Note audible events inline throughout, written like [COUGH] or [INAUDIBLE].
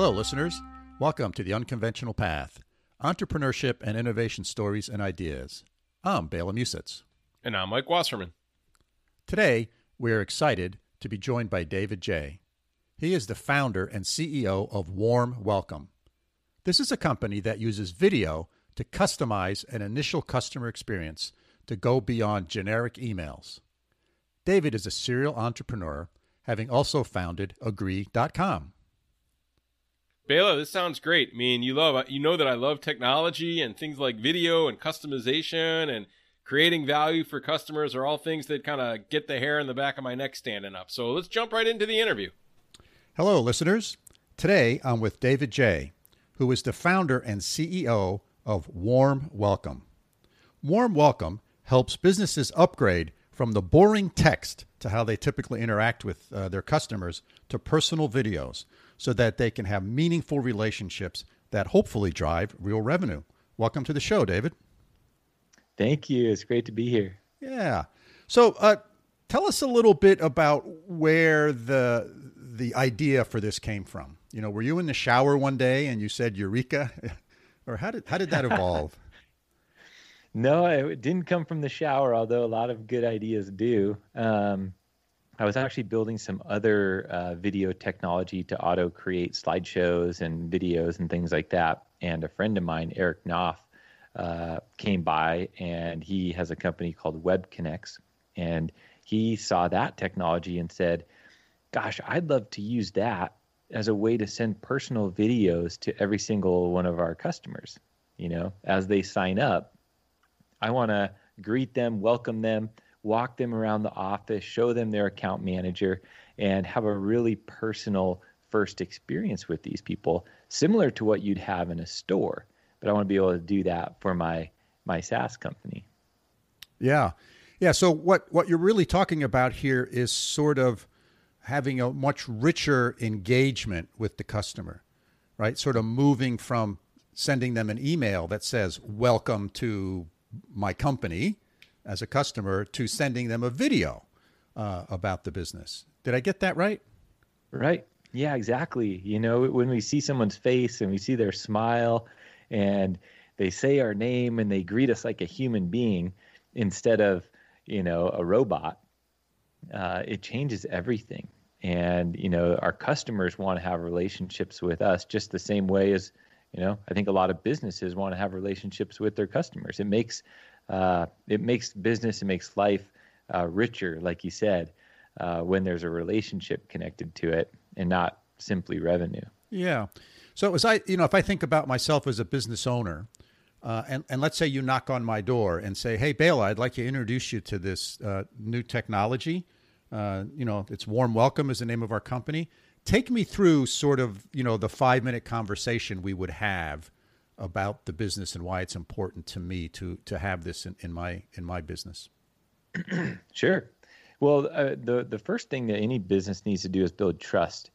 Hello, listeners. Welcome to The Unconventional Path Entrepreneurship and Innovation Stories and Ideas. I'm Bela Musits. And I'm Mike Wasserman. Today, we are excited to be joined by David Jay. He is the founder and CEO of Warm Welcome. This is a company that uses video to customize an initial customer experience to go beyond generic emails. David is a serial entrepreneur, having also founded Agree.com. Bela, this sounds great. I mean, you love you know that I love technology and things like video and customization and creating value for customers are all things that kind of get the hair in the back of my neck standing up. So let's jump right into the interview. Hello, listeners. Today I'm with David Jay, who is the founder and CEO of Warm Welcome. Warm Welcome helps businesses upgrade from the boring text to how they typically interact with uh, their customers to personal videos so that they can have meaningful relationships that hopefully drive real revenue. Welcome to the show, David. Thank you. It's great to be here. Yeah. So, uh, tell us a little bit about where the the idea for this came from. You know, were you in the shower one day and you said "Eureka," [LAUGHS] or how did how did that [LAUGHS] evolve? no, it didn't come from the shower. Although a lot of good ideas do. Um, I was actually building some other uh, video technology to auto create slideshows and videos and things like that. And a friend of mine, Eric Knopf, uh, came by and he has a company called WebConnex. And he saw that technology and said, Gosh, I'd love to use that as a way to send personal videos to every single one of our customers. You know, as they sign up, I want to greet them, welcome them walk them around the office, show them their account manager, and have a really personal first experience with these people, similar to what you'd have in a store. But I want to be able to do that for my my SaaS company. Yeah. Yeah, so what what you're really talking about here is sort of having a much richer engagement with the customer, right? Sort of moving from sending them an email that says welcome to my company as a customer to sending them a video uh, about the business. Did I get that right? Right. Yeah, exactly. You know, when we see someone's face and we see their smile and they say our name and they greet us like a human being instead of, you know, a robot, uh, it changes everything. And, you know, our customers want to have relationships with us just the same way as, you know, I think a lot of businesses want to have relationships with their customers. It makes uh, it makes business, it makes life uh, richer, like you said, uh, when there's a relationship connected to it and not simply revenue. Yeah. So as I, you know, if I think about myself as a business owner, uh, and, and let's say you knock on my door and say, "Hey, Bela, I'd like to introduce you to this uh, new technology. Uh, you know, it's Warm Welcome is the name of our company. Take me through sort of, you know, the five minute conversation we would have about the business and why it's important to me to to have this in, in my in my business. [CLEARS THROAT] sure. Well, uh, the the first thing that any business needs to do is build trust.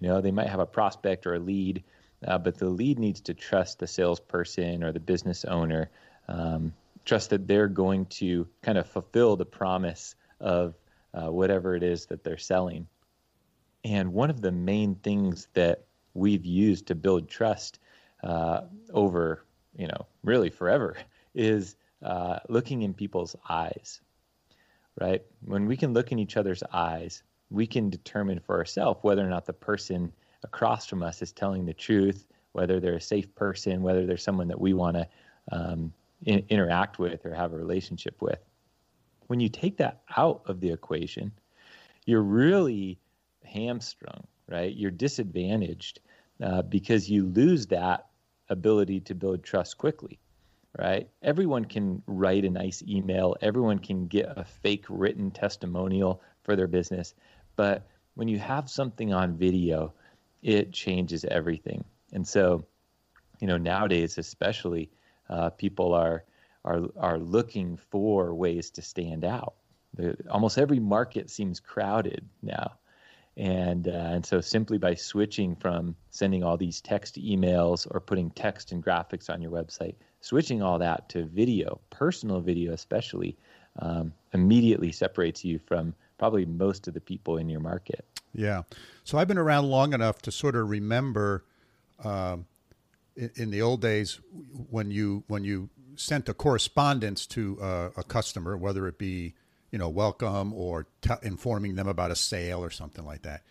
You know, they might have a prospect or a lead, uh, but the lead needs to trust the salesperson or the business owner, um, trust that they're going to kind of fulfill the promise of uh, whatever it is that they're selling. And one of the main things that we've used to build trust uh, over, you know, really forever [LAUGHS] is uh, looking in people's eyes, right? When we can look in each other's eyes, we can determine for ourselves whether or not the person across from us is telling the truth, whether they're a safe person, whether they're someone that we want to um, in- interact with or have a relationship with. When you take that out of the equation, you're really hamstrung, right? You're disadvantaged uh, because you lose that ability to build trust quickly, right? Everyone can write a nice email, everyone can get a fake written testimonial for their business. But when you have something on video, it changes everything. And so, you know, nowadays, especially, uh, people are, are, are looking for ways to stand out. The, almost every market seems crowded now and uh, and so simply by switching from sending all these text emails or putting text and graphics on your website, switching all that to video, personal video especially, um, immediately separates you from probably most of the people in your market. Yeah. So I've been around long enough to sort of remember um, in, in, the old days when you when you sent a correspondence to uh, a customer, whether it be you know welcome or t- informing them about a sale or something like that.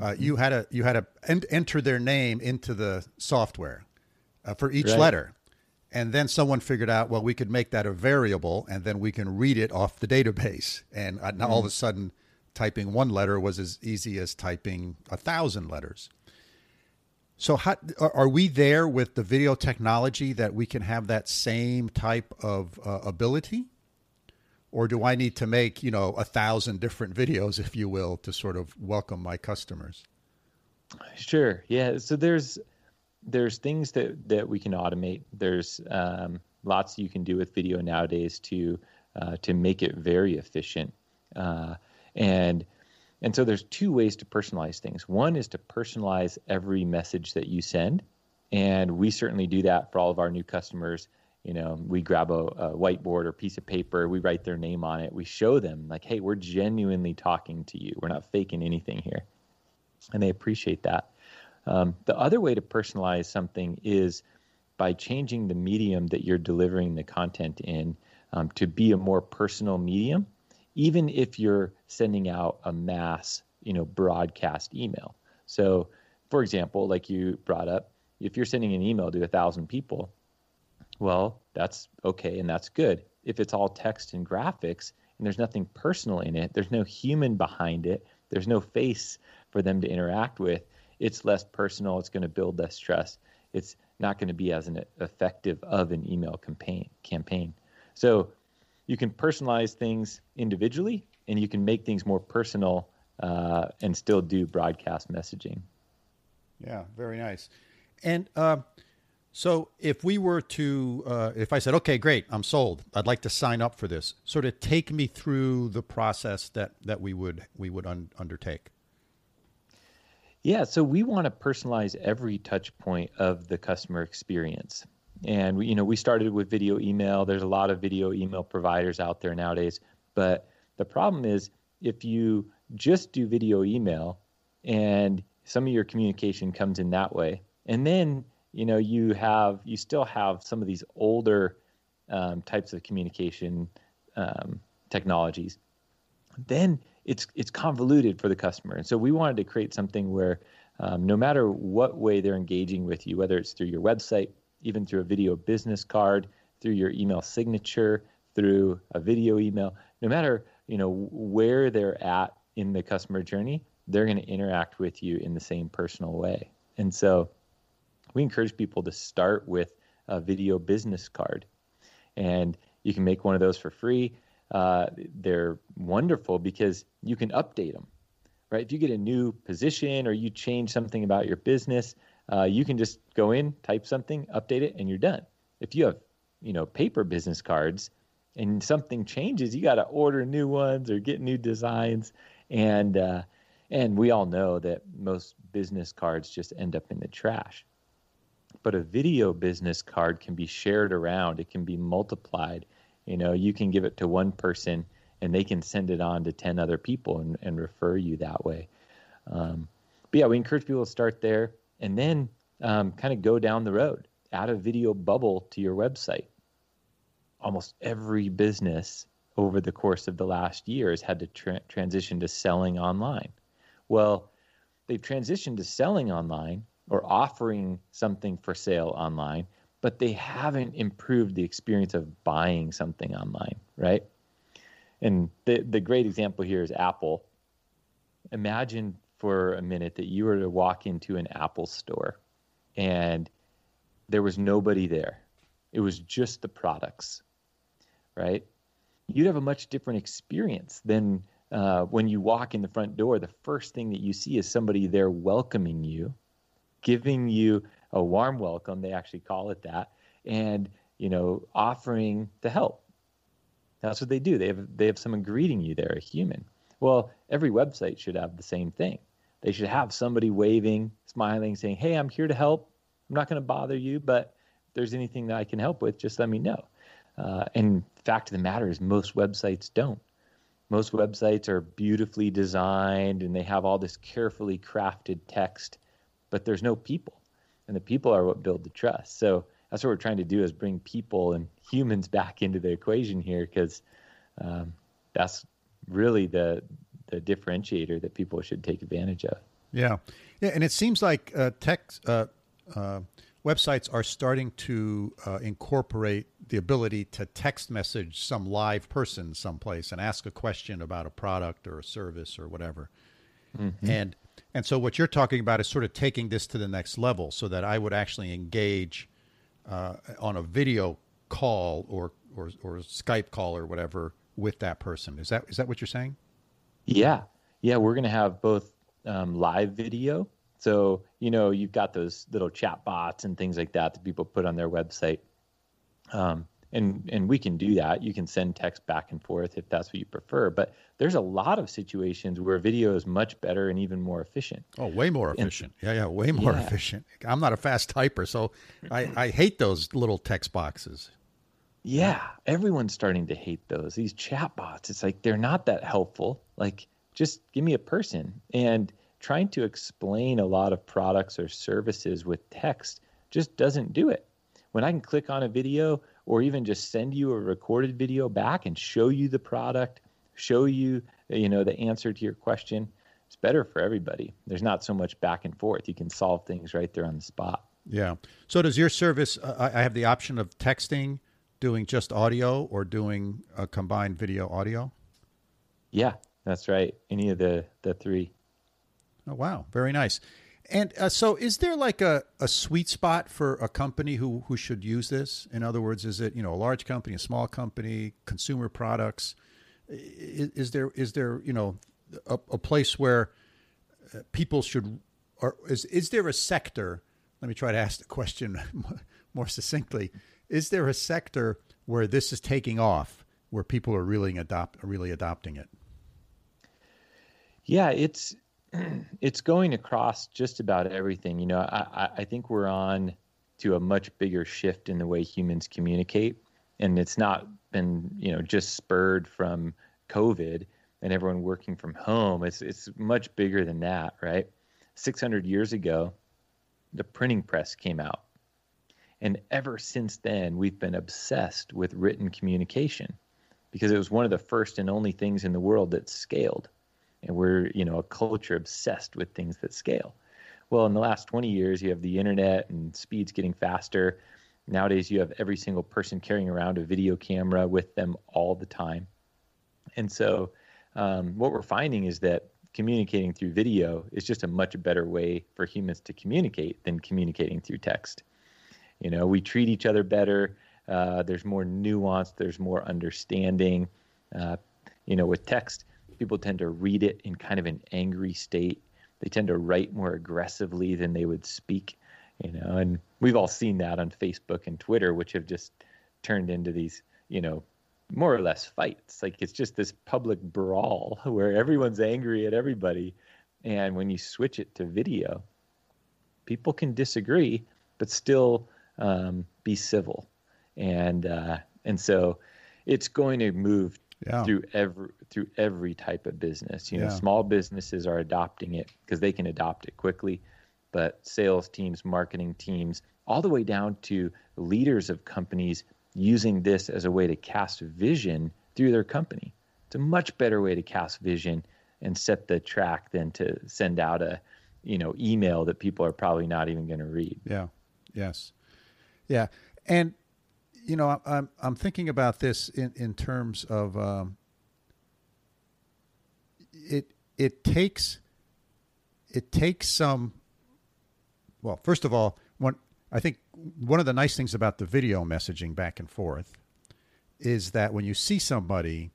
Uh, you had a you had to en- enter their name into the software uh, for each right. letter, and then someone figured out well we could make that a variable, and then we can read it off the database, and uh, now mm all of a sudden typing one letter was as easy as typing a thousand letters. So, how, are we there with the video technology that we can have that same type of uh, ability? Or do I need to make, you know, a thousand different videos, if you will, to sort of welcome my customers? Sure. Yeah. So there's there's things that that we can automate. There's um, lots you can do with video nowadays to uh, to make it very efficient. Uh, and and so there's two ways to personalize things. One is to personalize every message that you send, and we certainly do that for all of our new customers. You know, we grab a, a whiteboard or piece of paper, we write their name on it, we show them like, "Hey, we're genuinely talking to you. We're not faking anything here," and they appreciate that. Um, the other way to personalize something is by changing the medium that you're delivering the content in um, to be a more personal medium even if you're sending out a mass, you know, broadcast email. So, for example, like you brought up, if you're sending an email to a thousand people, well, that's okay and that's good. If it's all text and graphics and there's nothing personal in it, there's no human behind it, there's no face for them to interact with, it's less personal, it's going to build less trust. It's not going to be as an effective of an email campaign campaign. So you can personalize things individually and you can make things more personal uh, and still do broadcast messaging. Yeah, very nice. And uh, so, if we were to, uh, if I said, "Okay, great, I'm sold. I'd like to sign up for this," sort of take me through the process that that we would we would un- undertake. Yeah, so we want to personalize every touch point of the customer experience and we, you know we started with video email there's a lot of video email providers out there nowadays but the problem is if you just do video email and some of your communication comes in that way and then you know you have you still have some of these older um, types of communication um, technologies then it's it's convoluted for the customer and so we wanted to create something where um, no matter what way they're engaging with you whether it's through your website even through a video business card, through your email signature, through a video email, no matter you know where they're at in the customer journey, they're going to interact with you in the same personal way. And so we encourage people to start with a video business card. And you can make one of those for free. Uh, they're wonderful because you can update them, right? If you get a new position or you change something about your business, uh, you can just go in, type something, update it, and you're done. If you have, you know, paper business cards and something changes, you got to order new ones or get new designs, and uh, and we all know that most business cards just end up in the trash. But a video business card can be shared around. It can be multiplied. You know, you can give it to one person, and they can send it on to ten other people and, and refer you that way. Um, but yeah, we encourage people to start there and then um, kind of go down the road, add a video bubble to your website. Almost every business over the course of the last year has had to tra- transition to selling online. Well, they've transitioned to selling online or offering something for sale online, but they haven't improved the experience of buying something online, right? And the the great example here is Apple. Imagine for a minute that you were to walk into an Apple store and there was nobody there. It was just the products, right? You'd have a much different experience than uh, when you walk in the front door. The first thing that you see is somebody there welcoming you, giving you a warm welcome. They actually call it that, and you know, offering to help. That's what they do. They have they have someone greeting you They're a human. Well, every website should have the same thing. They should have somebody waving, smiling, saying, Hey, I'm here to help. I'm not going to bother you, but if there's anything that I can help with, just let me know. Uh, and fact of the matter is, most websites don't. most websites are beautifully designed and they have all this carefully crafted text, but there's no people. And the people are what build the trust. So that's what we're trying to do is bring people and humans [LAUGHS] back into the equation here because um, that's really the the differentiator that people should take advantage of. Yeah, yeah, and it seems like uh, tech uh, uh, websites are starting to uh, incorporate the ability to text message some live person someplace and ask a question about a product or a service or whatever. Mm-hmm. And and so what you're talking about is sort of taking this to the next level, so that I would actually engage uh, on a video call or, or or Skype call or whatever with that person. Is that is that what you're saying? Yeah, yeah. We're going to have both um, live video. So you know you've got those little chat bots and things like that that people put on their website. Um, and and we can do that. You can send text back and forth if that's what you prefer. But there's a lot of situations where video is much better and even more efficient. Oh, way more efficient. And, yeah, yeah, way more yeah. efficient. I'm not a fast typer, so I, I hate those little text boxes. Yeah, everyone's starting to hate those. These chat bots. It's like they're not that helpful. Like just give me a person. And trying to explain a lot of products or services with text just doesn't do it. When I can click on a video or even just send you a recorded video back and show you the product, show you you know the answer to your question, it's better for everybody. There's not so much back and forth. You can solve things right there on the spot. Yeah. So does your service? Uh, I have the option of texting, doing just audio, or doing a combined video audio. Yeah, that's right. Any of the the three. Oh wow, very nice. And uh, so, is there like a, a sweet spot for a company who, who should use this? In other words, is it you know a large company, a small company, consumer products? Is, is there is there you know a, a place where uh, people should, or is is there a sector? Let me try to ask the question [LAUGHS] more succinctly. Is there a sector where this is taking off, where people are really adopt really adopting it? Yeah, it's [CLEARS THROAT] it's going across just about everything. You know, I, I think we're on to a much bigger shift in the way humans communicate, and it's not been you know just spurred from COVID and everyone working from home. It's it's much bigger than that, right? 600 years ago, the printing press came out. And ever since then, we've been obsessed with written communication because it was one of the first and only things in the world that scaled and we're you know a culture obsessed with things that scale. Well in the last 20 years you have the internet and speeds getting faster. Nowadays you have every single person carrying around a video camera with them all the time. And so um, what we're finding is that communicating through video is just a much better way for humans to communicate than communicating through text. You know we treat each other better. Uh, there's more nuance. There's more understanding. Uh, you know with text people tend to read it in kind of an angry state. They tend to write more aggressively than they would speak, you know. And we've all seen that on Facebook and Twitter, which have just turned into these, you know, more or less fights. Like it's just this public brawl [LAUGHS] where everyone's angry at everybody. And when you switch it to video, people can disagree, but still um, be civil. And uh, and so it's going to move yeah. through every through every type of business. You know, small businesses are adopting it because they can adopt it quickly, but sales teams, marketing teams, all the way down to leaders of companies using this as a way to cast vision through their company. It's a much better way to cast vision and set the track than to send out a, you know, email that people are probably not even going to read. Yeah. Yes. Yeah. And you know, I'm I'm thinking about this in in terms of um, it. It takes it takes some. Well, first of all, one I think one of the nice things about the video messaging back and forth is that when you see somebody,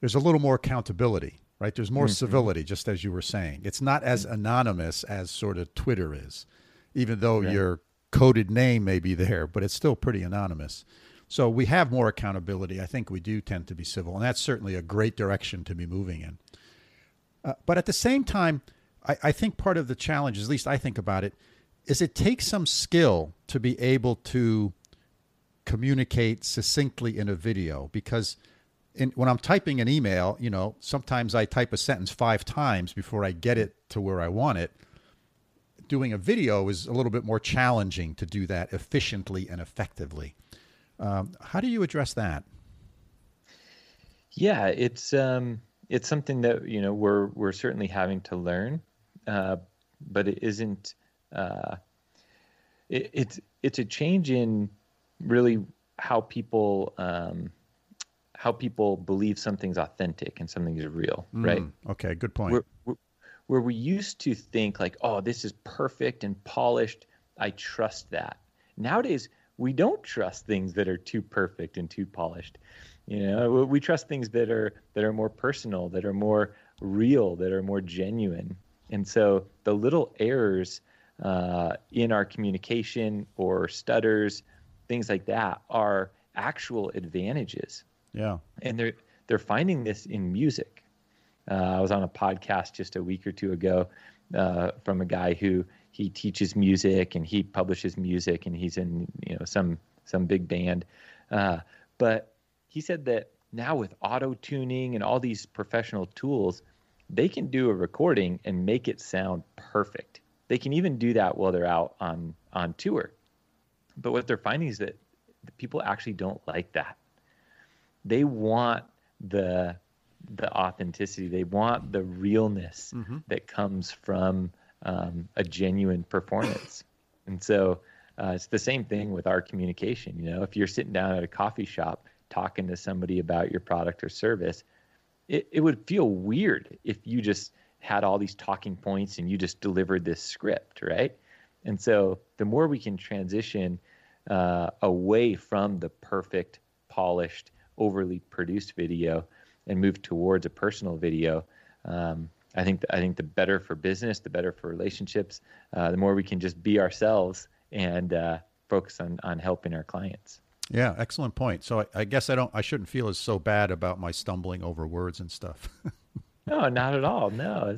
there's a little more accountability, right? There's more mm-hmm. civility, just as you were saying. It's not as anonymous as sort of Twitter is, even though your coded name may be there, but it's still pretty anonymous. So we have more accountability. I think we do tend to be civil, and that's certainly a great direction to be moving in. Uh, but at the same time, I, I think part of the challenge, at least I think about it, is it takes some skill to be able to communicate succinctly in a video because in, when I'm typing an email, you know, sometimes I type a sentence five times before I get it to where I want it. Doing a video is a little bit more challenging to do that efficiently and effectively. Um, how do you address that? Yeah, it's um, it's something that you know we're we're certainly having to learn, uh, but it isn't. Uh, it, it's it's a change in really how people um, how people believe something's authentic and something is real, mm, right? Okay, good point. where we used to think like, oh, this is perfect and polished, I trust that. Nowadays, we don't trust things that are too perfect and too polished. You know, we trust things that are that are more personal, that are more real, that are more genuine. And so the little errors uh, in our communication or stutters, things like that, are actual advantages yeah. And they're they're finding this in music. Uh, I was on a podcast just a week or two ago uh, from a guy who he teaches music and he publishes music and he's in you know some some big band. Uh, but he said that now with auto tuning and all these professional tools, they can do a recording and make it sound perfect. They can even do that while they're out on on tour. But what they're finding is that people actually don't like that they want the the authenticity. They want the realness mm-hmm. that comes from um, a genuine performance. [LAUGHS] and so uh, it's the same thing with our communication. You know, if you're sitting down at a coffee shop talking to somebody about your product or service, it, it would feel weird if you just had all these talking points and you just delivered this script, right? And so the more we can transition uh, away from the perfect, polished, overly produced video and move towards a personal video. Um, I think I think the better for business, the better for relationships, uh, the more we can just be ourselves and uh, focus on on helping our clients. Yeah, excellent point. So I, I, guess I don't I shouldn't feel as so bad about my stumbling over words and stuff. [LAUGHS] no, not at all. No.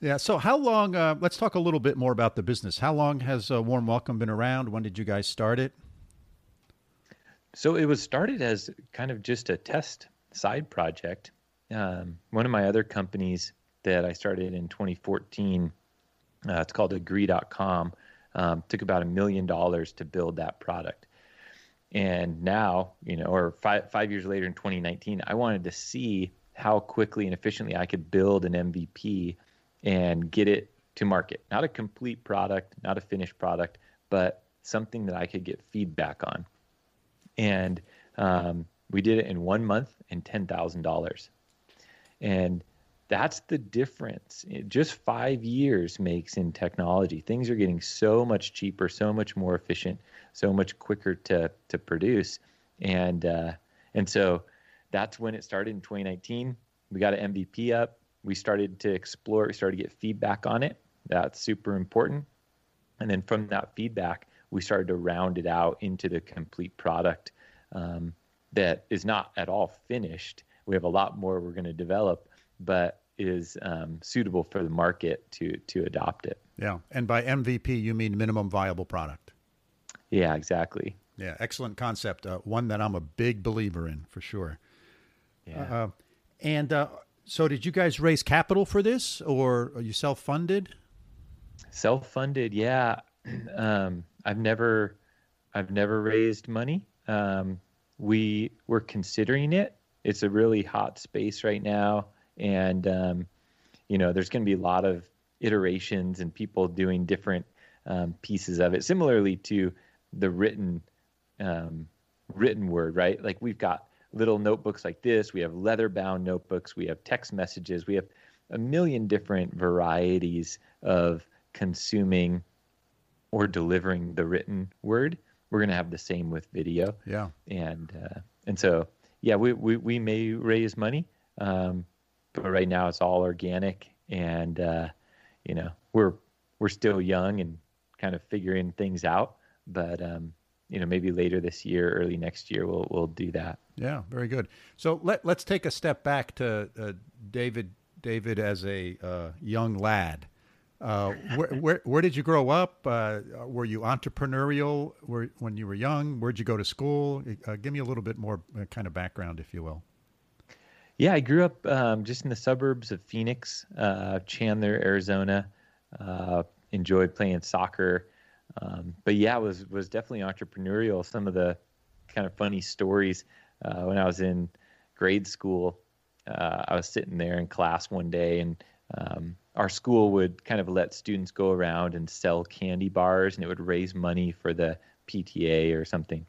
yeah. So how long? Uh, let's talk a little bit more about the business. How long has uh, Warm Welcome been around? When did you guys start it? So it was started as kind of just a test side project. Um, one of my other companies that I started in 2014, uh, it's called Agree.com, um, took about a million dollars to build that product. And now, you know, or five, five years later in 2019, I wanted to see how quickly and efficiently I could build an MVP and get it to market. Not a complete product, not a finished product, but something that I could get feedback on and um, we did it in one month and ten thousand dollars, and that's the difference. It, just five years makes in technology. Things are getting so much cheaper, so much more efficient, so much quicker to to produce, and uh, and so that's when it started in 2019. We got an MVP up. We started to explore. We started to get feedback on it. That's super important. And then from that feedback, we started to round it out into the complete product um, that is not at all finished. We have a lot more we're going to develop, but is um, suitable for the market to to adopt it. Yeah, and by MVP you mean minimum viable product. Yeah, exactly. Yeah, excellent concept. Uh, one that I'm a big believer in for sure. Yeah. Uh, and uh, so, did you guys raise capital for this, or are you self funded? Self funded, yeah. [CLEARS THROAT] Um, I've never, I've never raised money. Um, we we're considering it. It's a really hot space right now, and um, you know, there's going to be a lot of iterations and people doing different um, pieces of it. Similarly to the written um, written word, right? Like we've got little notebooks like this. We have leather bound notebooks. We have text messages. We have a million different varieties of consuming or delivering the written word. We're going to have the same with video. Yeah. And uh, and so yeah, we, we we may raise money, um, but right now it's all organic, and uh, you know we're we're still young and kind of figuring things out. But um, you know maybe later this year, early next year, we'll we'll do that. Yeah, very good. So let let's take a step back to uh, David David as a uh, young lad. Uh, where, [LAUGHS] where, where did you grow up? Uh, were you entrepreneurial were, when you were young? Where'd you go to school? Uh, give me a little bit more uh, kind of background, if you will. Yeah, I grew up um, just in the suburbs of Phoenix, uh, Chandler, Arizona. Uh, enjoyed playing soccer, um, but yeah, was was definitely entrepreneurial. Some of the kind of funny stories uh, when I was in grade school. Uh, I was sitting there in class one day, and um, our school would kind of let students go around and sell candy bars, and it would raise money for the PTA or something.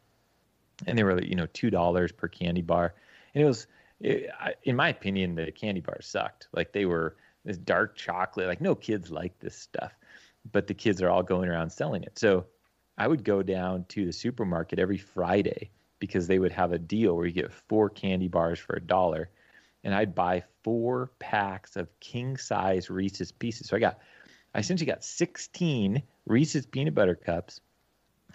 And they were, you know, two dollars per candy bar, and it was, it, in my opinion, the candy bars sucked. Like they were this dark chocolate. Like no kids like this stuff, but the kids are all going around selling it. So I would go down to the supermarket every Friday because they would have a deal where you get four candy bars for a dollar. And I'd buy four packs of king size Reese's pieces. So I got, I essentially got 16 Reese's peanut butter cups,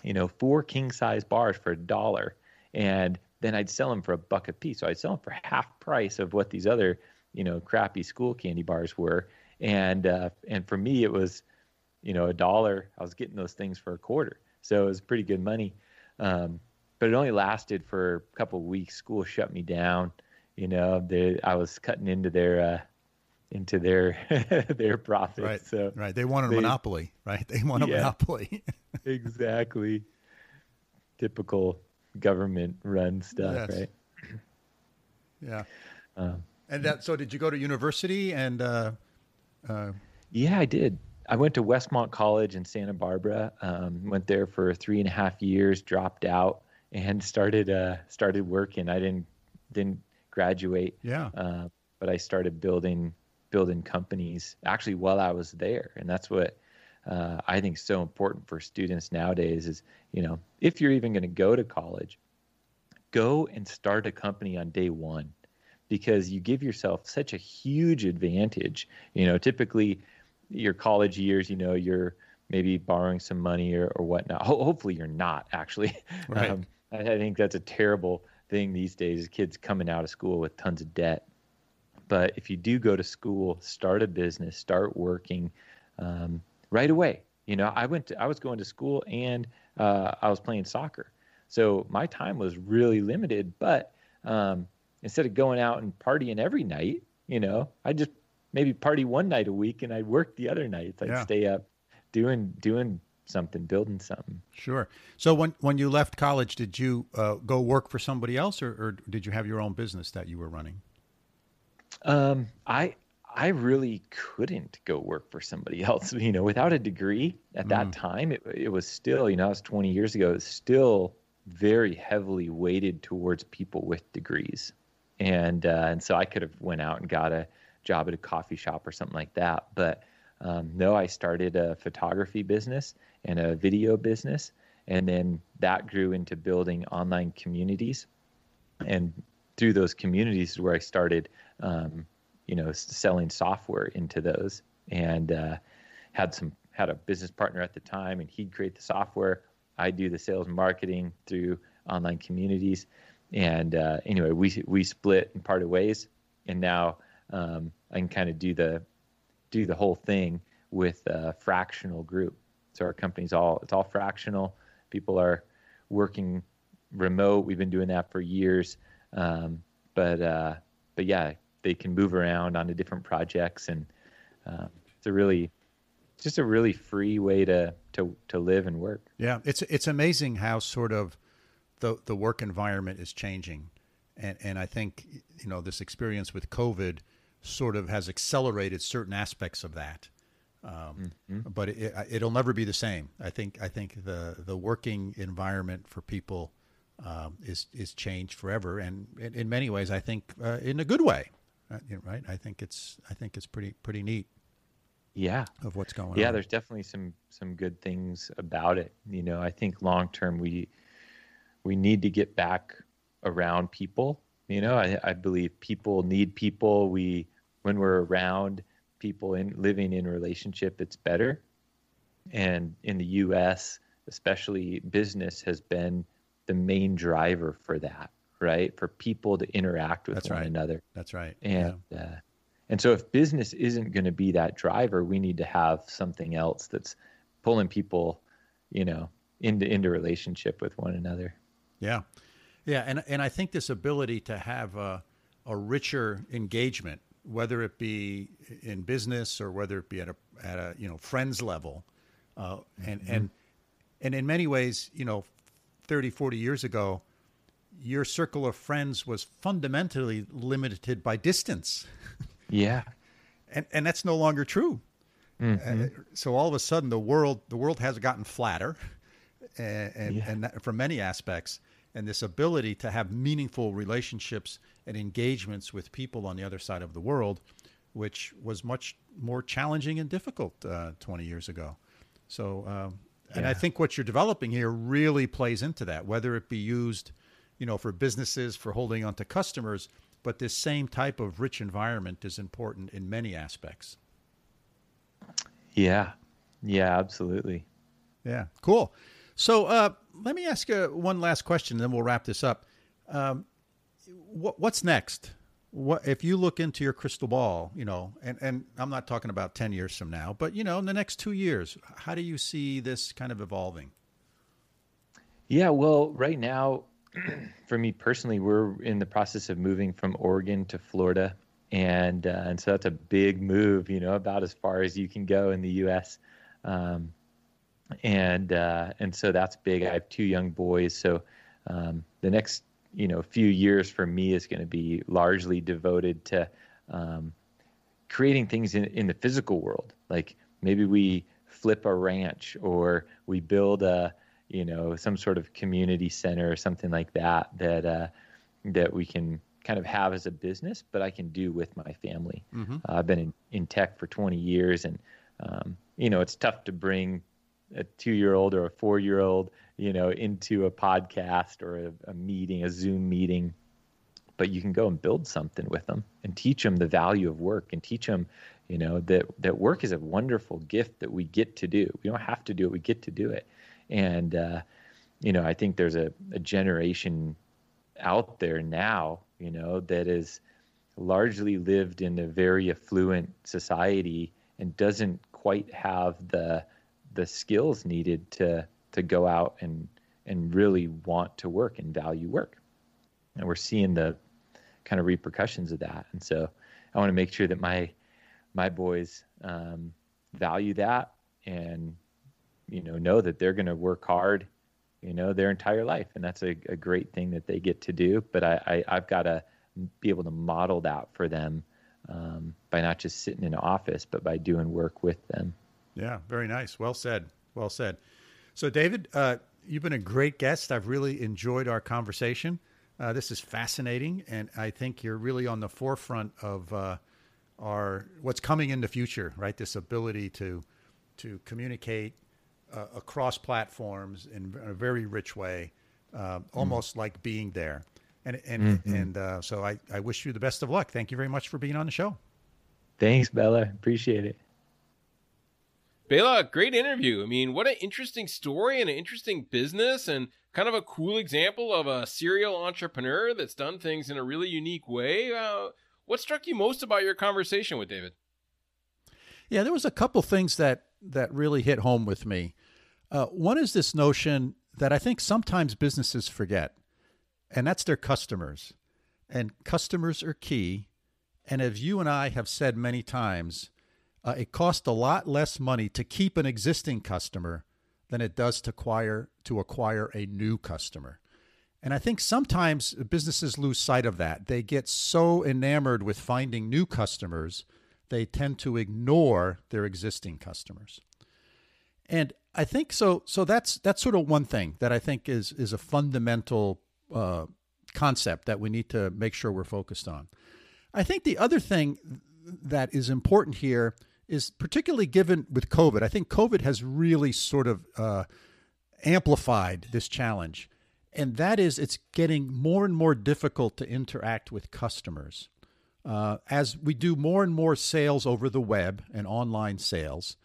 you know, four king size bars for a dollar. And then I'd sell them for a buck a piece. So I'd sell them for half price of what these other, you know, crappy school candy bars were. And, uh, and for me, it was, you know, a dollar. I was getting those things for a quarter. So it was pretty good money. Um, but it only lasted for a couple of weeks. School shut me down. You know, they, I was cutting into their uh, into their [LAUGHS] their profits. Right. So right. They want a they, monopoly. Right. They want a yeah, monopoly. [LAUGHS] exactly. Typical government run stuff, yes. right? [CLEARS THROAT] Yeah. Um, and that. So, did you go to university and? Uh, uh, yeah, I did. I went to Westmont College in Santa Barbara. Um, went there for three and a half years. Dropped out and [LAUGHS] started uh, started working. I didn't didn't graduate. Yeah. Uh, but I started building building companies actually while I was there, and that's what uh, I think so important for students nowadays. Is you know if you're even going to go to college, go and start a company on day one, because you give yourself such a huge advantage. You know, typically your college years, you know, you're maybe borrowing some money or, or whatnot. Ho- hopefully, you're not actually. [LAUGHS] Right. Um, I think that's a terrible thing these days. Kids coming out of school with tons of debt. But if you do go to school, start a business, start working um, right away. You know, I went to, I was going to school and uh, I was playing soccer. So my time was really limited. But um, instead of going out and partying every night, you know, I just maybe party one night a week and I'd work the other nights. I'd yeah. stay up doing doing something, building something. Sure. So when when you left college, did you uh, go work for somebody else, or, or, did you have your own business that you were running? Um, I I really couldn't go work for somebody [LAUGHS] else. You know, without a degree at that mm. time, it it was still you know, it was twenty years ago. It was still very heavily weighted towards people with degrees, and uh, and so I could have went out and got a job at a coffee shop or something like that, but. Um, no, I started a photography business and a video business. And then that grew into building online communities. And through those communities is where I started, um, you know, selling software into those and uh, had some had a business partner at the time and he'd create the software. I do the sales and marketing through online communities. And uh, anyway, we we split and parted ways, and now um, I can kind of do the do the whole thing with a fractional group. So our company's all it's all fractional. People are working remote. We've been doing that for years, um, but uh, but yeah, they can move around onto different projects, and uh, it's a really just a really free way to to to live and work. Yeah, it's it's amazing how sort of the the work environment is changing, and and I think you know this experience with COVID sort of has accelerated certain aspects of that. Um, mm-hmm. But it, will never be the same. I think I think the the working environment for people um, is is changed forever, and in, in many ways, I think uh, in a good way. Uh, right? I think it's I think it's pretty pretty neat. Yeah, of what's going yeah, on. Yeah, there's definitely some some good things about it. You know, I think long term we we need to get back around people. You know, I, I believe people need people. We when we're around people in living in relationship, it's better. And in the U.S., especially business has been the main driver for that, right? For people to interact with That's one right. another. That's right. And yeah. uh, and so if business isn't going to be that driver, we need to have something else that's pulling people, you know, into into relationship with one another. Yeah, yeah, and and I think this ability to have a a richer engagement, whether it be in business or whether it be at a at a you know friends level, uh, and mm-hmm. and and in many ways, you know, 30, 40 years ago, your circle of friends was fundamentally limited by distance. Yeah, and and that's no longer true. Mm-hmm. Uh, so all of a sudden, the world the world has gotten flatter, and and, yeah. and from many aspects, and this ability to have meaningful relationships and engagements with people on the other side of the world, which was much more challenging and difficult uh, 20 years ago. So, um, and yeah. I think what you're developing here really plays into that, whether it be used, you know, for businesses for holding on to customers, but this same type of rich environment is important in many aspects. Yeah, yeah, absolutely. Yeah, cool. So uh, let me ask you one last question, and then we'll wrap this up. Um, what, what's next? What if you look into your crystal ball? You know, and and I'm not talking about ten years from now, but you know, in the next two years, how do you see this kind of evolving? Yeah, well, right now, [CLEARS THROAT] for me personally, we're in the process of moving from Oregon to Florida, and uh, and so that's a big move. You know, about as far as you can go in the U.S. Um, and uh, and so that's big. I have two young boys, so um, the next you know few years for me is going to be largely devoted to um, creating things in, in the physical world. Like maybe we flip a ranch or we build a you know some sort of community center or something like that that uh, that we can kind of have as a business, but I can do with my family. Mm-hmm. Uh, I've been in, in tech for 20 years, and um, you know it's tough to bring a two-year-old or a four-year-old you know, into a podcast or a, a meeting, a Zoom meeting. But you can go and build something with them and teach them the value of work and teach them, you know, that that work is a wonderful gift that we get to do. We don't have to do it; we get to do it. And uh, you know, I think there's a, a generation out there now, you know, that is largely lived in a very affluent society and doesn't quite have the the skills needed to to go out and and really want to work and value work. And we're seeing the kind of repercussions of that. And so I want to make sure that my my boys um, value that and you know know that they're going to work hard you know their entire life and that's a, a great thing that they get to do but I, I have got to be able to model that for them um, by not just sitting in an office but by doing work with them yeah very nice well said well said so, David, uh, you've been a great guest. I've really enjoyed our conversation. Uh, this is fascinating, and I think you're really on the forefront of uh, our what's coming in the future. Right, this ability to to communicate uh, across platforms in a very rich way, uh, almost mm. like being there. And and mm-hmm. and uh, so I, I wish you the best of luck. Thank you very much for being on the show. Thanks, Bela. Appreciate it. Bela, great interview. I mean, what an interesting story and an interesting business and kind of a cool example of a serial entrepreneur that's done things in a really unique way. Uh, what struck you most about your conversation with David? Yeah, there was a couple things that that really hit home with me. Uh, one is this notion that I think sometimes businesses forget, and that's their customers. And customers are key. And as you and I have said many times, uh, it costs a lot less money to keep an existing customer than it does to acquire to acquire a new customer. And I think sometimes businesses lose sight of that. They get so enamored with finding new customers, they tend to ignore their existing customers. And I think so. So that's that's sort of one thing that I think is is a fundamental uh, concept that we need to make sure we're focused on. I think the other thing that is important here is particularly given with COVID. I think COVID has really sort of uh, amplified this challenge, and that is it's getting more and more difficult to interact with customers. Uh, as we do more and more sales over the web and online sales,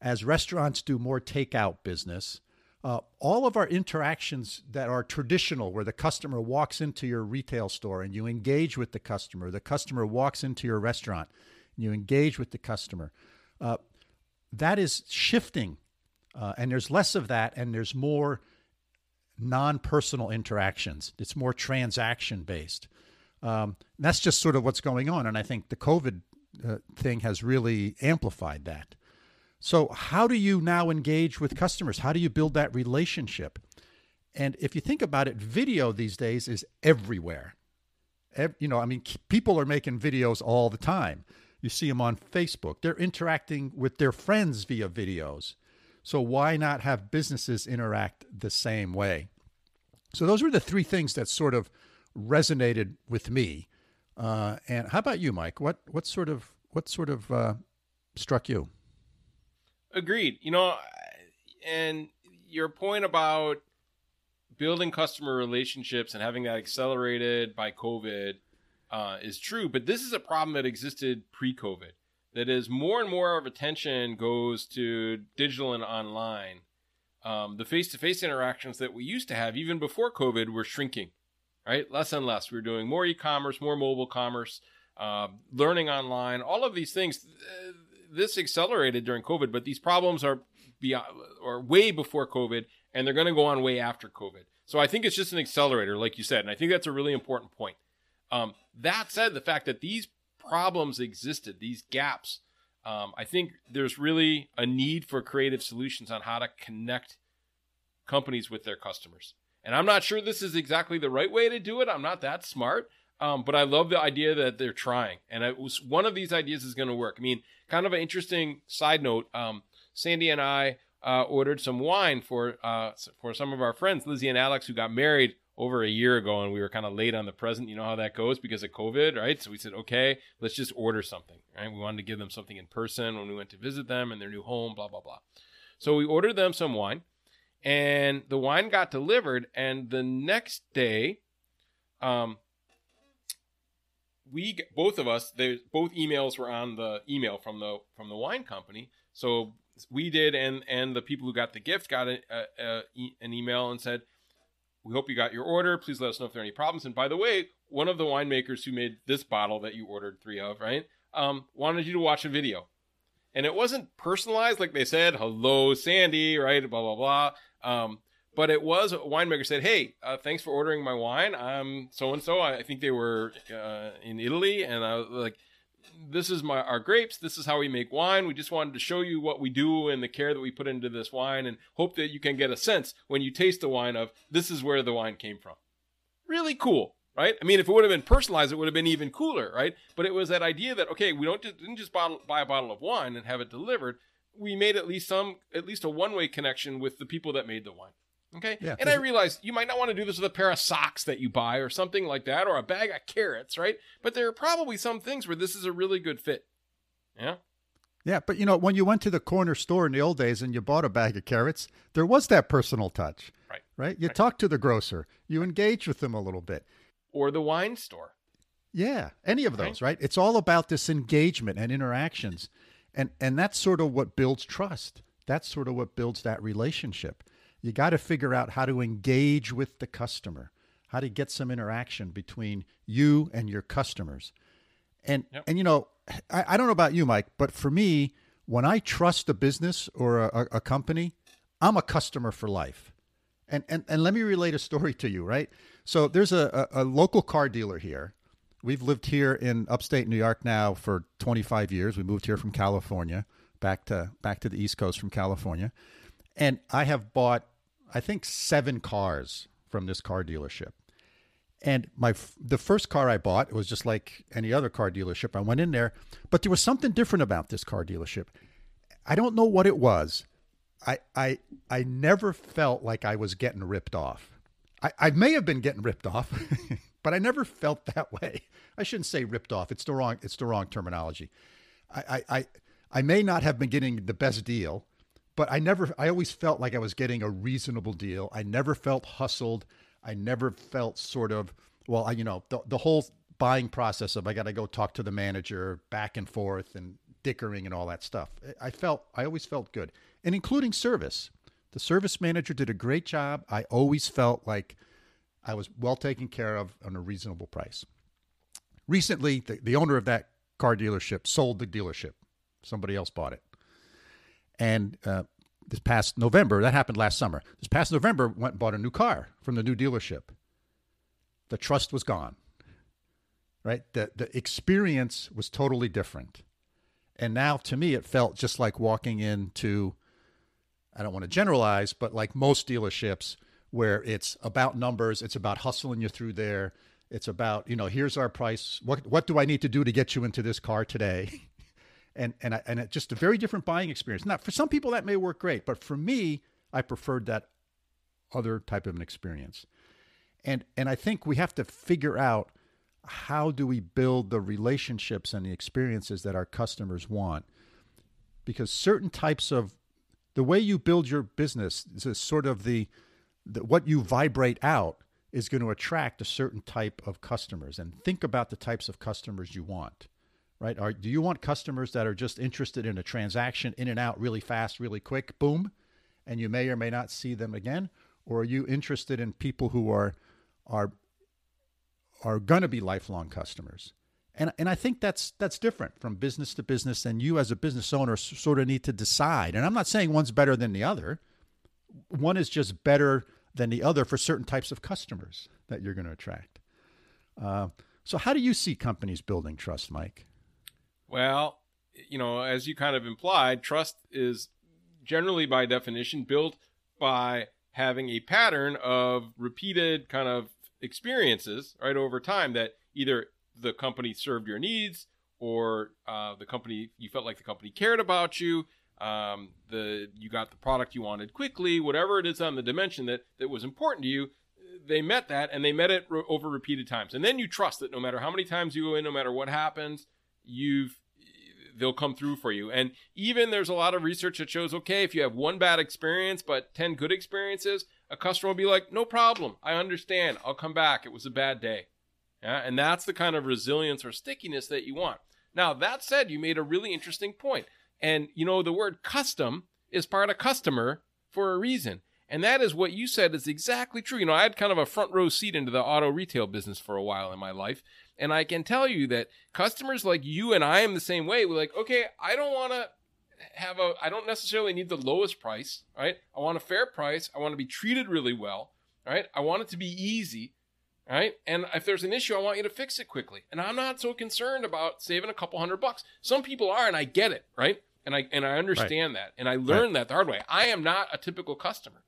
as restaurants do more takeout business, uh, all of our interactions that are traditional, where the customer walks into your retail store and you engage with the customer, the customer walks into your restaurant, and you engage with the customer. Uh, that is shifting, uh, and there's less of that, and there's more non personal interactions. It's more transaction based. Um, that's just sort of what's going on. And I think the COVID uh, thing has really amplified that. So, how do you now engage with customers? How do you build that relationship? And if you think about it, video these days is everywhere. you know, I mean, people are making videos all the time. You see them on Facebook. They're interacting with their friends via videos. So why not have businesses interact the same way? So those were the three things that sort of resonated with me. Uh, and how about you, Mike? What what sort of what sort of uh, struck you? Agreed. You know, and your point about building customer relationships and having that accelerated by COVID uh, is true, but this is a problem that existed pre-COVID. That is, more and more of attention goes to digital and online. Um, the face-to-face interactions that we used to have, even before COVID, were shrinking. Right, less and less. We are doing more e-commerce, more mobile commerce, uh, learning online, all of these things. This accelerated during COVID, but these problems are beyond or way before COVID, and they're going to go on way after COVID. So I think it's just an accelerator, like you said, and I think that's a really important point. Um, that said, the fact that these problems existed, these gaps, um, I think there's really a need for creative solutions on how to connect companies with their customers. And I'm not sure this is exactly the right way to do it. I'm not that smart. Um, but I love the idea that they're trying, and it was one of these ideas is going to work. I mean, kind of an interesting side note. Um, Sandy and I uh, ordered some wine for uh, for some of our friends, Lizzie and Alex, who got married over a year ago and we were kind of late on the present. You know how that goes because of COVID, right? So we said, okay, let's just order something, right? We wanted to give them something in person when we went to visit them in their new home, blah, blah, blah. So we ordered them some wine and the wine got delivered. And the next day, um, we both of us, they both emails were on the email from the from the wine company. So we did, and and the people who got the gift got a, a, a, an email and said, we hope you got your order. Please let us know if there are any problems. And by the way, one of the winemakers who made this bottle that you ordered three of, right, um, wanted you to watch a video. And it wasn't personalized, like they said, hello, Sandy, right, blah, blah, blah. Um, but it was a winemaker said, hey, uh, thanks for ordering my wine. I'm so and so. I think they were uh, in Italy. And I was like, this is my our grapes. This is how we make wine. We just wanted to show you what we do and the care that we put into this wine, and hope that you can get a sense when you taste the wine of this is where the wine came from. Really cool, right? I mean, if it would have been personalized, it would have been even cooler, right? But it was that idea that okay, we don't just, didn't just bottle, buy a bottle of wine and have it delivered. We made at least some, at least a one way connection with the people that made the wine. Okay. Yeah, and I realize you might not want to do this with a pair of socks that you buy or something like that or a bag of carrots, right? But there are probably some things where this is a really good fit. Yeah. Yeah, but you know, when you went to the corner store in the old days and you bought a bag of carrots, there was that personal touch. Right. Right? You right. talked to the grocer, you engage with them a little bit. Or the wine store. Yeah, any of those, right? right? It's all about this engagement and interactions. And and that's sort of what builds trust. That's sort of what builds that relationship you got to figure out how to engage with the customer, how to get some interaction between you and your customers. And yep. and you know, I, I, don't know about you, Mike, but for me, when I trust a business or a, a company, I'm a customer for life. And, and and let me relate a story to you, right? So there's a, a, a local car dealer here. We've lived here in upstate New York now for 25 years. We moved here from California, back to back to the East Coast from California. And I have bought I think seven cars from this car dealership. And my the first car I bought it was just like any other car dealership. I went in there, but there was something different about this car dealership. I don't know what it was. I I I never felt like I was getting ripped off. I, I may have been getting ripped off, [LAUGHS] but I never felt that way. I shouldn't say ripped off. It's the wrong it's the wrong terminology. I I I, I may not have been getting the best deal, but I never, I always felt like I was getting a reasonable deal. I never felt hustled. I never felt sort of, well, I, you know, the, the whole buying process of I got to go talk to the manager back and forth and dickering and all that stuff. I felt, I always felt good, and including service. The service manager did a great job. I always felt like I was well taken care of on a reasonable price. Recently, the, the owner of that car dealership sold the dealership. Somebody else bought it. And uh, this past November, that happened last summer. This past November, went and bought a new car from the new dealership. The trust was gone. right? The the experience was totally different. And now to me it felt just like walking into I don't want to generalize, but like most dealerships where it's about numbers, it's about hustling you through there. It's about, you know, here's our price. What what do I need to do to get you into this car today? [LAUGHS] and and I, and just a very different buying experience. Now, for some people that may work great, but for me, I preferred that other type of an experience. And and I think we have to figure out how do we build the relationships and the experiences that our customers want? Because certain types of the way you build your business is sort of the, the what you vibrate out is going to attract a certain type of customers and think about the types of customers you want right are, do you want customers that are just interested in a transaction in and out really fast really quick boom and you may or may not see them again or are you interested in people who are are are going to be lifelong customers. And, and I think that's that's different from business to business, and you as a business owner sort of need to decide. And I'm not saying one's better than the other. One is just better than the other for certain types of customers that you're going to attract. Uh, so, how do you see companies building trust, Mike? Well, you know, as you kind of implied, trust is generally by definition built by having a pattern of repeated kind of experiences right over time that either the company served your needs or uh, the company you felt like the company cared about you um, the you got the product you wanted quickly whatever it is on the dimension that that was important to you they met that and they met it re- over repeated times. And then you trust that no matter how many times you go in no matter what happens you've they'll come through for you and even there's a lot of research that shows okay if you have one bad experience but 10 good experiences a customer will be like, no problem. I understand. I'll come back. It was a bad day. Yeah. And that's the kind of resilience or stickiness that you want. Now, that said, you made a really interesting point. And, you know, the word custom is part of customer for a reason. And that is what you said is exactly true. You know, I had kind of a front row seat into the auto retail business for a while in my life. And I can tell you that customers like you and I am the same way. We're like, okay, I don't want to have a I don't necessarily need the lowest price, right? I want a fair price. I want to be treated really well, right? I want it to be easy, right? And if there's an issue, I want you to fix it quickly. And I'm not so concerned about saving a couple hundred bucks. Some people are, and I get it, right? And I and I understand right. that, and I learned right. that the hard way. I am not a typical customer,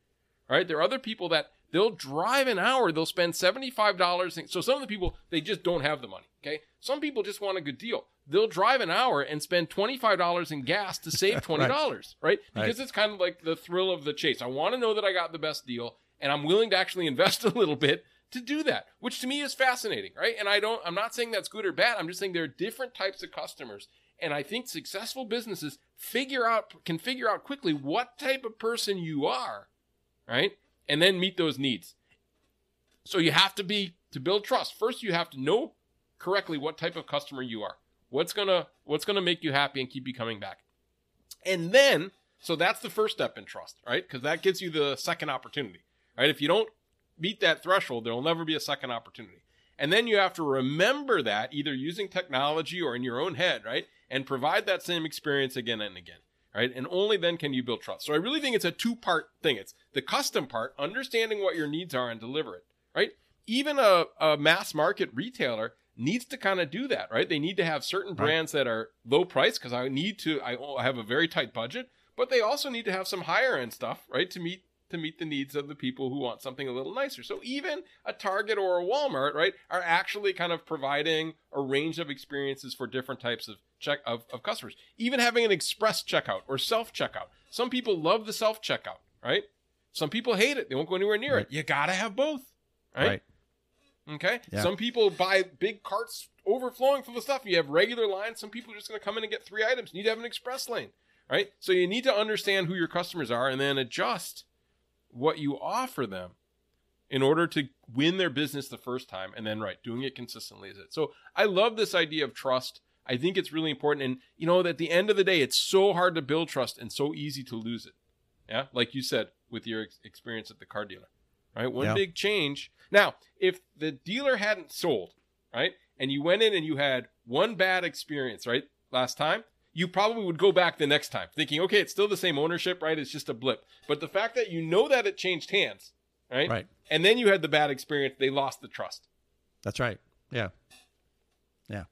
right? There are other people that they'll drive an hour, they'll spend seventy five dollars. So some of the people they just don't have the money. Okay, some people just want a good deal they'll drive an hour and spend $25 in gas to save [LAUGHS] $20, right. right? Because right. it's kind of like the thrill of the chase. I want to know that I got the best deal and I'm willing to actually [LAUGHS] invest a little bit to do that, which to me is fascinating, right? And I don't I'm not saying that's good or bad. I'm just saying there are different types of customers. And I think successful businesses figure out can figure out quickly what type of person you are, right? And then meet those needs. So you have to be to build trust. First you have to know correctly what type of customer you are. What's gonna what's gonna make you happy and keep you coming back? And then, so that's the first step in trust, right? Because that gives you the second opportunity, right? If you don't meet that threshold, there will never be a second opportunity. And then you have to remember that either using technology or in your own head, right? And provide that same experience again and again, right? And only then can you build trust. So I really think it's a two part thing. It's the custom part, understanding what your needs are and deliver it, right? Even a, a mass market retailer needs to kind of do that, right? They need to have certain brands that are low price because I need to. I have a very tight budget, but they also need to have some higher end stuff, right, to meet to meet the needs of the people who want something a little nicer. So even a Target or a Walmart, right, are actually kind of providing a range of experiences for different types of check of, of customers. Even having an express checkout or self checkout. Some people love the self checkout, right? Some people hate it. They won't go anywhere near right. it. You gotta have both, right? right. Okay. Yeah. Some people buy big carts overflowing full of stuff. You have regular lines. Some people are just going to come in and get three items. You need to have an express lane, right? So you need to understand who your customers are and then adjust what you offer them in order to win their business the first time. And then, right, doing it consistently is it. So I love this idea of trust. I think it's really important. And, you know, at the end of the day, it's so hard to build trust and so easy to lose it. Yeah. Like you said with your ex- experience at the car dealer, right? One yeah. big change now, if the dealer hadn't sold, right, and you went in and you had one bad experience, right, last time, you probably would go back the next time thinking, okay, it's still the same ownership, right? It's just a blip. But the fact that you know that it changed hands, right? Right. And then you had the bad experience, they lost the trust. That's right. Yeah. Yeah.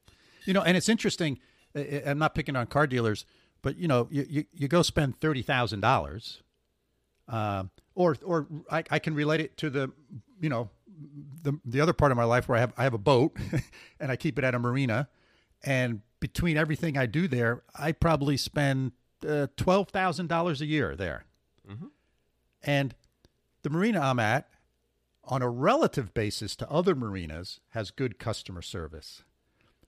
You know, and it's interesting. I'm not picking on car dealers, but you know, you, you, you go spend thirty thousand uh, dollars, or or I, I can relate it to the, you know, the the other part of my life where I have I have a boat, [LAUGHS] and I keep it at a marina, and between everything I do there, I probably spend uh, twelve thousand dollars a year there, mm-hmm. and the marina I'm at, on a relative basis to other marinas, has good customer service.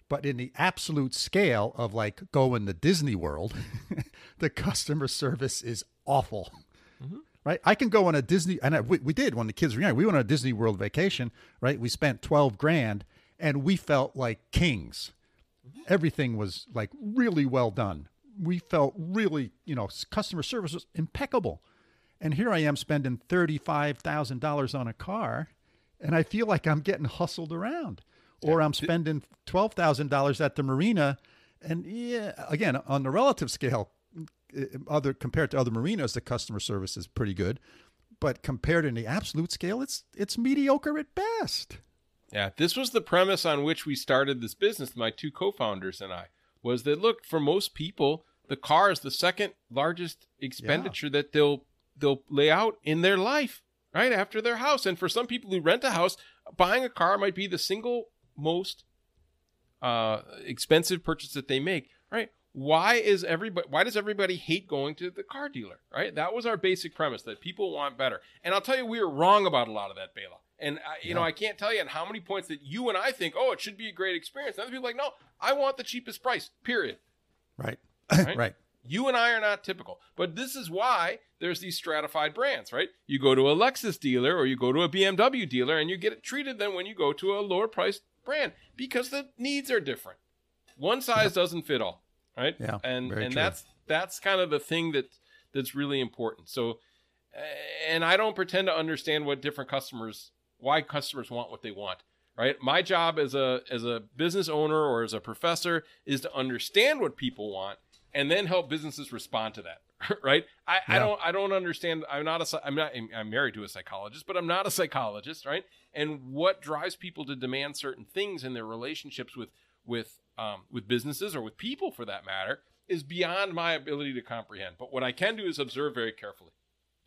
But in the absolute scale of like going to Disney World, [LAUGHS] the customer service is awful. Mm-hmm. Right? I can go on a Disney, and I, we, we did when the kids were young. We went on a Disney World vacation, right? We spent 12 grand and we felt like kings. Everything was like really well done. We felt really, you know, customer service was impeccable. And here I am spending $35,000 on a car, and I feel like I'm getting hustled around or I'm spending twelve thousand dollars at the marina, and yeah, again on the relative scale, other compared to other marinas, the customer service is pretty good, but compared in the absolute scale, it's it's mediocre at best. Yeah, this was the premise on which we started this business. My two co-founders and I was that look for most people, the car is the second largest expenditure yeah. that they'll they'll lay out in their life right after their house. And for some people who rent a house, buying a car might be the single most uh, expensive purchase that they make, right? Why is everybody? Why does everybody hate going to the car dealer? Right? That was our basic premise that people want better. And I'll tell you, we were wrong about a lot of that, Bela. And I, you yeah. know, I can't tell you on how many points that you and I think, oh, it should be a great experience. And other people are like, no, I want the cheapest price. Period. Right. Right. [LAUGHS] right. You and I are not typical. But this is why there's these stratified brands, right? You go to a Lexus dealer or you go to a BMW dealer and you get it treated than when you go to a lower priced brand because the needs are different. One size yeah. doesn't fit all, right? Yeah, and and true. that's that's kind of the thing that that's really important. So, eh, and I don't pretend to understand what different customers why customers want what they want right my job as a as a business owner or as a professor is to understand what people want and then help businesses respond to that [LAUGHS] right I, yeah. I don't i don't understand i'm not a i'm not i'm married to a psychologist but i'm not a psychologist right and what drives people to demand certain things in their relationships with with um, with businesses or with people for that matter is beyond my ability to comprehend but what i can do is observe very carefully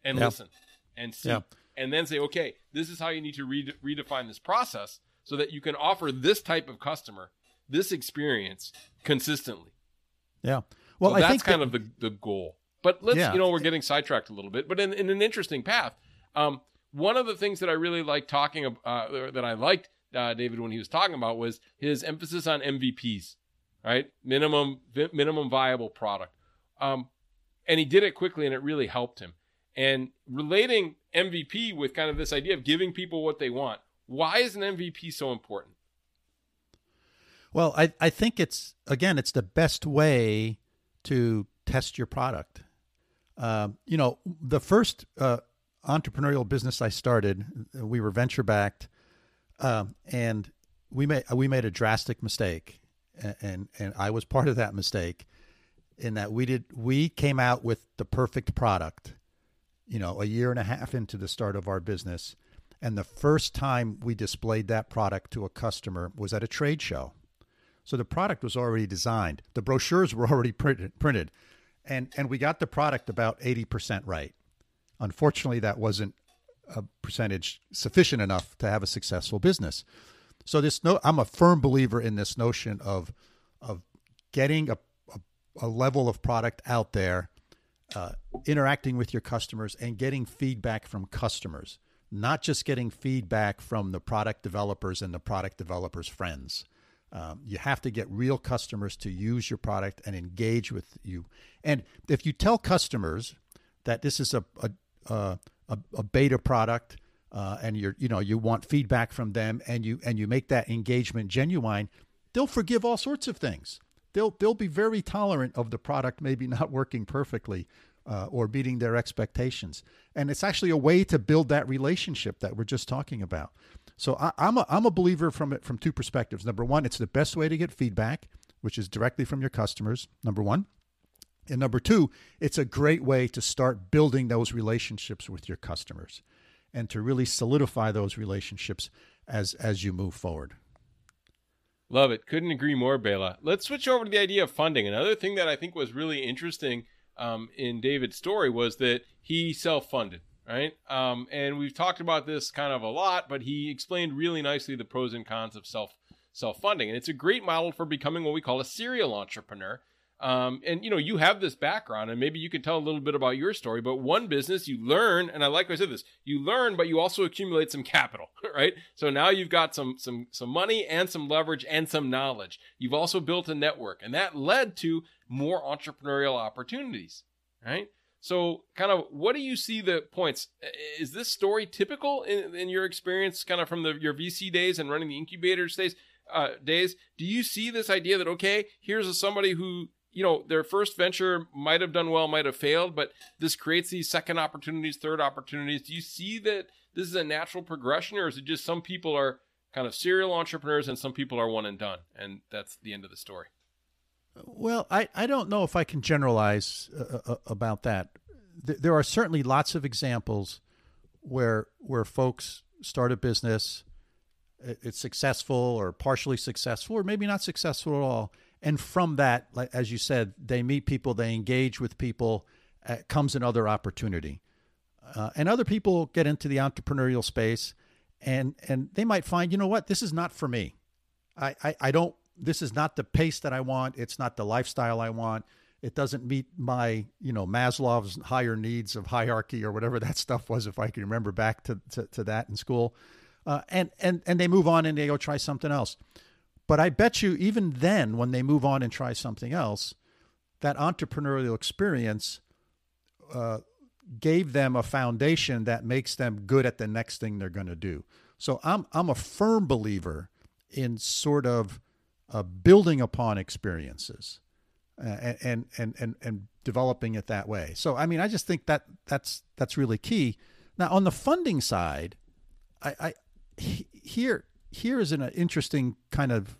and yeah. listen and see yeah. And then say okay this is how you need to re- redefine this process so that you can offer this type of customer this experience consistently yeah well so that's kind that, of the, the goal but let's yeah. you know we're getting sidetracked a little bit but in, in an interesting path um, one of the things that I really liked talking about, uh, that I liked uh, David when he was talking about was his emphasis on MVPs, right? Minimum vi- minimum viable product. Um, and he did it quickly, and it really helped him. And relating MVP with kind of this idea of giving people what they want. Why is an MVP so important? Well, I, I think it's again, it's the best way to test your product. Uh, you know, the first uh, entrepreneurial business I started, we were venture backed, um, and we made we made a drastic mistake, and, and and I was part of that mistake, in that we did we came out with the perfect product, you know, a year and a half into the start of our business, and the first time we displayed that product to a customer was at a trade show, so the product was already designed, the brochures were [LAUGHS] already printed printed, and and we got the product about eighty percent right. Unfortunately, that wasn't a percentage sufficient enough to have a successful business. So this no, I'm a firm believer in this notion of of getting a a, a level of product out there, uh, interacting with your customers, and getting feedback from customers, not just getting feedback from the product developers and the product developers' friends. Um, you have to get real customers to use your product and engage with you. And if you tell customers that this is a, a a, a, beta product uh, and you're you know you want feedback from them and you and you make that engagement genuine, they'll forgive all sorts of things. They'll they'll be very tolerant of the product maybe not working perfectly. Uh, or meeting their expectations, and it's actually a way to build that relationship that we're just talking about. So I, I'm a I'm a believer from it from two perspectives. Number one, it's the best way to get feedback, which is directly from your customers. Number one, and number two, it's a great way to start building those relationships with your customers and to really solidify those relationships as as you move forward. Love it. Couldn't agree more, Bela. Let's switch over to the idea of funding. Another thing that I think was really interesting um, in David's story was that he self-funded, right? Um, and we've talked about this kind of a lot, but he explained really nicely the pros and cons of self self-funding, and it's a great model for becoming what we call a serial entrepreneur. Um, and you know, you have this background, and maybe you can tell a little bit about your story. But one business, you learn, and I like I said this: you learn, but you also accumulate some capital, [LAUGHS] right? So now you've got some some some money and some leverage and some knowledge. You've also built a network, and that led to more entrepreneurial opportunities, right? So, kind of, what do you see the points? Is this story typical in, in your experience, kind of from the your VC days and running the incubator days? Uh, days, do you see this idea that okay, here's a, somebody who you know, their first venture might have done well, might have failed, but this creates these second opportunities, third opportunities. Do you see that this is a natural progression, or is it just some people are kind of serial entrepreneurs and some people are one and done, and that's the end of the story? Well, I, I don't know if I can generalize uh, uh, about that. Th- there are certainly lots of examples where where folks start a business, it's successful or partially successful, or maybe not successful at all and from that, as you said, they meet people, they engage with people, uh, comes another opportunity. Uh, and other people get into the entrepreneurial space and and they might find, you know what, this is not for me. I, I, I don't this is not the pace that I want. It's not the lifestyle I want. It doesn't meet my, you know, Maslow's higher needs of hierarchy or whatever [LAUGHS] that stuff was, if I can remember back to, to, to that in school. Uh, and, and, and they move on and they go try something else. But I bet you, even then, when they move on and try something else, that entrepreneurial experience uh, gave them a foundation that makes them good at the next thing they're going to do. So I'm I'm a firm believer in sort of uh, building upon experiences uh, and, and and and developing it that way. So I mean, I just think that that's that's really key. Now on the funding side, I, I here here is an interesting kind of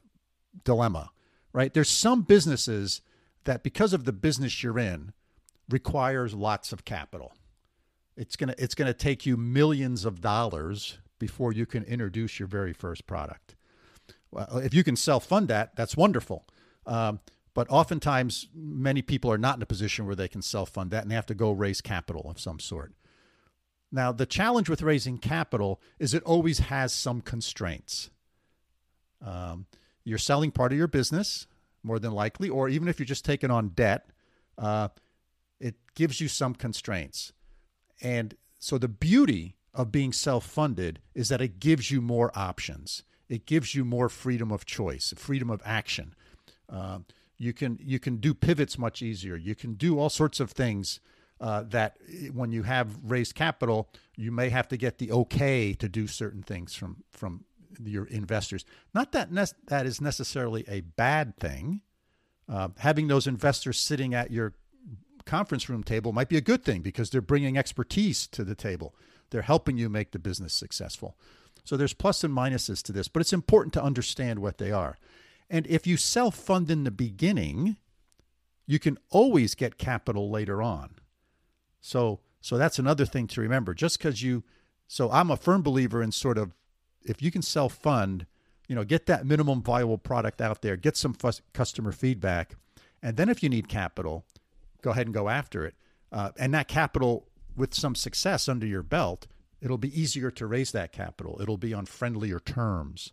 dilemma, right? There's some businesses that because of the business you're in requires lots of capital. It's going to it's going to take you millions of dollars before you can introduce your very first product. Well, if you can self-fund that, that's wonderful. Um, but oftentimes, many people are not in a position where they can self-fund that, and they have to go raise capital of some sort. Now, the challenge with raising capital is it always has some constraints. Um, you're selling part of your business, more than likely, or even if you're just taking on debt, uh, it gives you some constraints. And so the beauty of being self funded is that it gives you more options. It gives you more freedom of choice, freedom of action. Uh, you can you can do pivots much easier. You can do all sorts of things uh, that when you have raised capital, you may have to get the okay to do certain things from from your investors. Not that ne- that is necessarily a bad thing. Uh, having those investors sitting at your conference room table might be a good thing because they're bringing expertise to the table. They're helping you make the business successful. So there's plus and minuses to this, but it's important to understand what they are. And if you self fund in the beginning, you can always get capital later on. So so that's another thing to remember. Just because you so I'm a firm believer in sort of if you can self fund, you know, get that minimum viable product out there, get some f- customer feedback, and then if you need capital, go ahead and go after it. Uh, and that capital with some success under your belt, it'll be easier to raise that capital. It'll be on friendlier terms.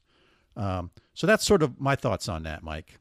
Um, so that's sort of my thoughts on that, Mike.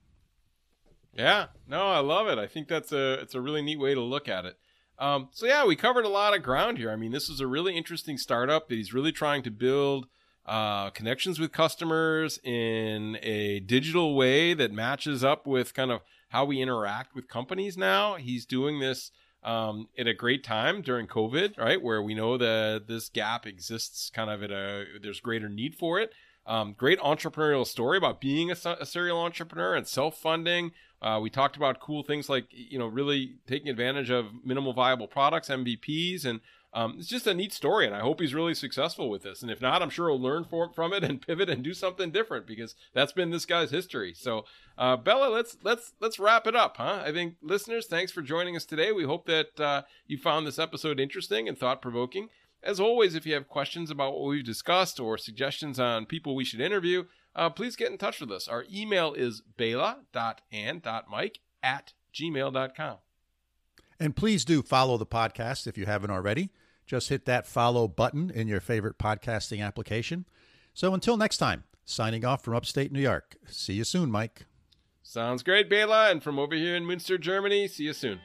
Yeah, no, I love it. I think that's a it's a really neat way to look at it. Um, so yeah, we covered a lot of ground here. I mean, this is a really interesting startup that he's really trying to build uh, connections with customers in a digital way that matches up with kind of how we interact with companies now. He's doing this um, at a great time during COVID, right? Where we know that this gap exists kind of at a, there's greater need for it. Um, great entrepreneurial story about being a, a serial entrepreneur and self-funding. Uh, we talked about cool things like you know really taking advantage of minimal viable products, MVPs, and um, it's just a neat story. And I hope he's really successful with this. And if not, I'm sure he'll learn for, from it and pivot and do something different because that's been this guy's history. So, uh, Bela, let's let's let's wrap it up, huh? I think listeners, thanks for joining us today. We hope that uh, you found this episode interesting and thought provoking. As always, if you have questions about what we've discussed or suggestions on people we should interview, uh, please get in touch with us. Our email is bela.and.mike at gmail.com. And please do follow the podcast if you haven't already. Just hit that follow button in your favorite podcasting application. So until next time, signing off from upstate New York. See you soon, Mike. Sounds great, Bela. And from over here in Münster, Germany, see you soon.